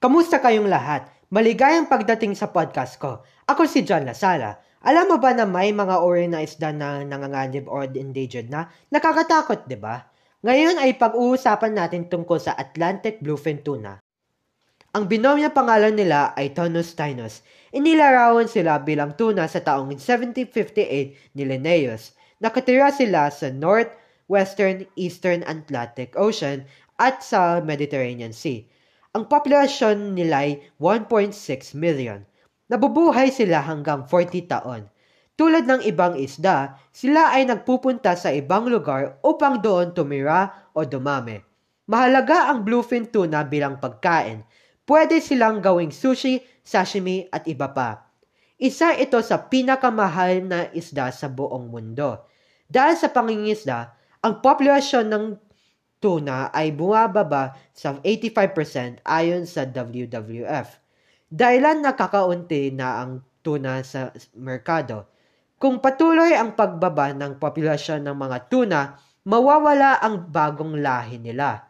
Kamusta kayong lahat? Maligayang pagdating sa podcast ko. Ako si John Lasala. Alam mo ba na may mga uri na isda na nanganganib or endangered na? Nakakatakot, di ba? Ngayon ay pag-uusapan natin tungkol sa Atlantic bluefin tuna. Ang binomya pangalan nila ay Tonus tinus. Inilarawan sila bilang tuna sa taong 1758 ni Linnaeus. Nakatira sila sa North, Western, Eastern Atlantic Ocean at sa Mediterranean Sea. Ang populasyon nila ay 1.6 million. Nabubuhay sila hanggang 40 taon. Tulad ng ibang isda, sila ay nagpupunta sa ibang lugar upang doon tumira o dumami. Mahalaga ang bluefin tuna bilang pagkain. Pwede silang gawing sushi, sashimi at iba pa. Isa ito sa pinakamahal na isda sa buong mundo. Dahil sa pangingisda, ang populasyon ng tuna ay bumababa sa 85% ayon sa WWF. Dahilan nakakaunti na ang tuna sa merkado. Kung patuloy ang pagbaba ng populasyon ng mga tuna, mawawala ang bagong lahi nila.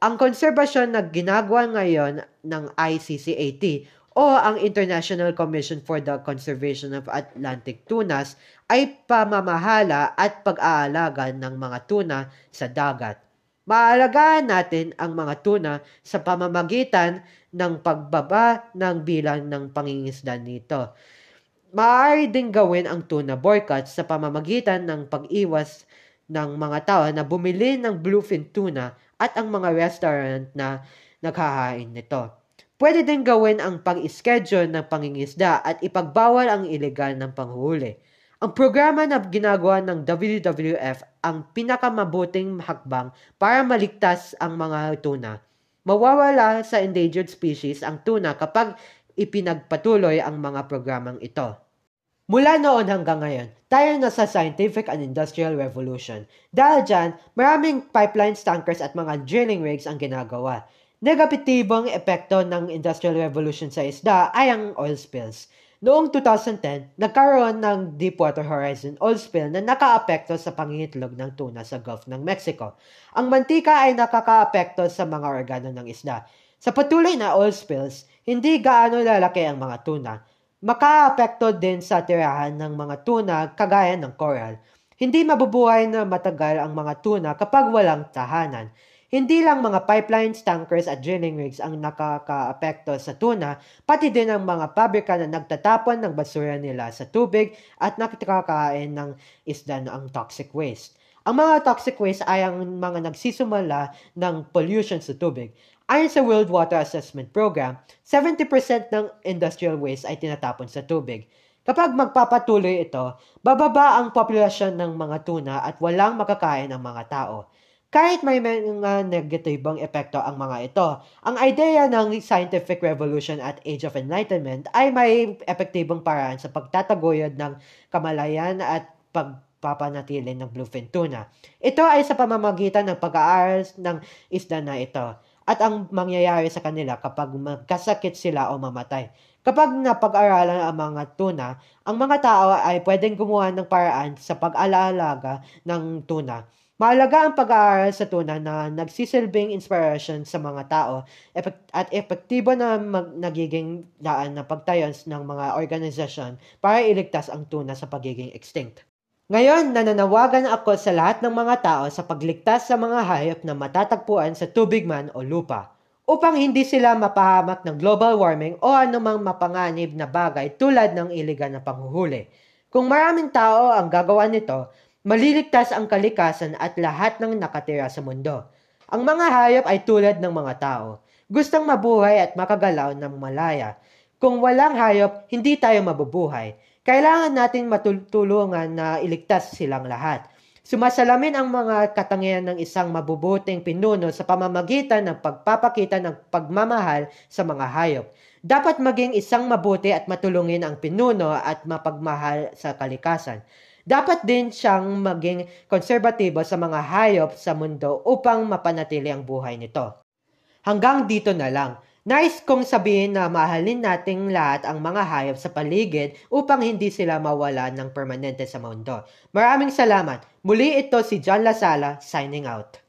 Ang konserbasyon na ginagawa ngayon ng ICCAT o ang International Commission for the Conservation of Atlantic Tunas ay pamamahala at pag-aalaga ng mga tuna sa dagat. Maalagaan natin ang mga tuna sa pamamagitan ng pagbaba ng bilang ng pangingisda nito. Maaari din gawin ang tuna boycott sa pamamagitan ng pag-iwas ng mga tao na bumili ng bluefin tuna at ang mga restaurant na naghahain nito. Pwede din gawin ang pag-schedule ng pangingisda at ipagbawal ang ilegal ng panghuli. Ang programa na ginagawa ng WWF ang pinakamabuting hakbang para maligtas ang mga tuna. Mawawala sa endangered species ang tuna kapag ipinagpatuloy ang mga programang ito. Mula noon hanggang ngayon, tayo na sa scientific and industrial revolution. Dahil dyan, maraming pipelines, tankers at mga drilling rigs ang ginagawa. Negatibong epekto ng industrial revolution sa isda ay ang oil spills. Noong 2010, nagkaroon ng Deepwater Horizon oil spill na nakaapekto sa pangingitlog ng tuna sa Gulf ng Mexico. Ang mantika ay nakakaapekto sa mga organo ng isda. Sa patuloy na oil spills, hindi gaano lalaki ang mga tuna. Makaapekto din sa tirahan ng mga tuna kagaya ng coral. Hindi mabubuhay na matagal ang mga tuna kapag walang tahanan. Hindi lang mga pipelines, tankers at drilling rigs ang nakakaapekto sa tuna, pati din ang mga pabrika na nagtatapon ng basura nila sa tubig at nakakakain ng isda na ang toxic waste. Ang mga toxic waste ay ang mga nagsisumala ng pollution sa tubig. Ayon sa World Water Assessment Program, 70% ng industrial waste ay tinatapon sa tubig. Kapag magpapatuloy ito, bababa ang populasyon ng mga tuna at walang makakain ang mga tao. Kahit may mga negatibong epekto ang mga ito, ang ideya ng scientific revolution at age of enlightenment ay may epektibong paraan sa pagtataguyod ng kamalayan at pagpapanatili ng bluefin tuna. Ito ay sa pamamagitan ng pag-aaral ng isda na ito at ang mangyayari sa kanila kapag magkasakit sila o mamatay. Kapag napag-aralan ang mga tuna, ang mga tao ay pwedeng gumawa ng paraan sa pag-alaalaga ng tuna Mahalaga ang pag-aaral sa tuna na nagsisilbing inspiration sa mga tao at epektibo na mag- nagiging daan na pagtayon ng mga organisasyon para iligtas ang tuna sa pagiging extinct. Ngayon, nananawagan ako sa lahat ng mga tao sa pagligtas sa mga hayop na matatagpuan sa tubig man o lupa upang hindi sila mapahamak ng global warming o anumang mapanganib na bagay tulad ng iligan na panghuhuli. Kung maraming tao ang gagawa nito, Maliligtas ang kalikasan at lahat ng nakatira sa mundo. Ang mga hayop ay tulad ng mga tao. Gustang mabuhay at makagalaw ng malaya. Kung walang hayop, hindi tayo mabubuhay. Kailangan natin matulungan na iligtas silang lahat. Sumasalamin ang mga katangian ng isang mabubuting pinuno sa pamamagitan ng pagpapakita ng pagmamahal sa mga hayop. Dapat maging isang mabuti at matulungin ang pinuno at mapagmahal sa kalikasan. Dapat din siyang maging konserbatibo sa mga hayop sa mundo upang mapanatili ang buhay nito. Hanggang dito na lang. Nice kong sabihin na mahalin nating lahat ang mga hayop sa paligid upang hindi sila mawala ng permanente sa mundo. Maraming salamat. Muli ito si John Lasala signing out.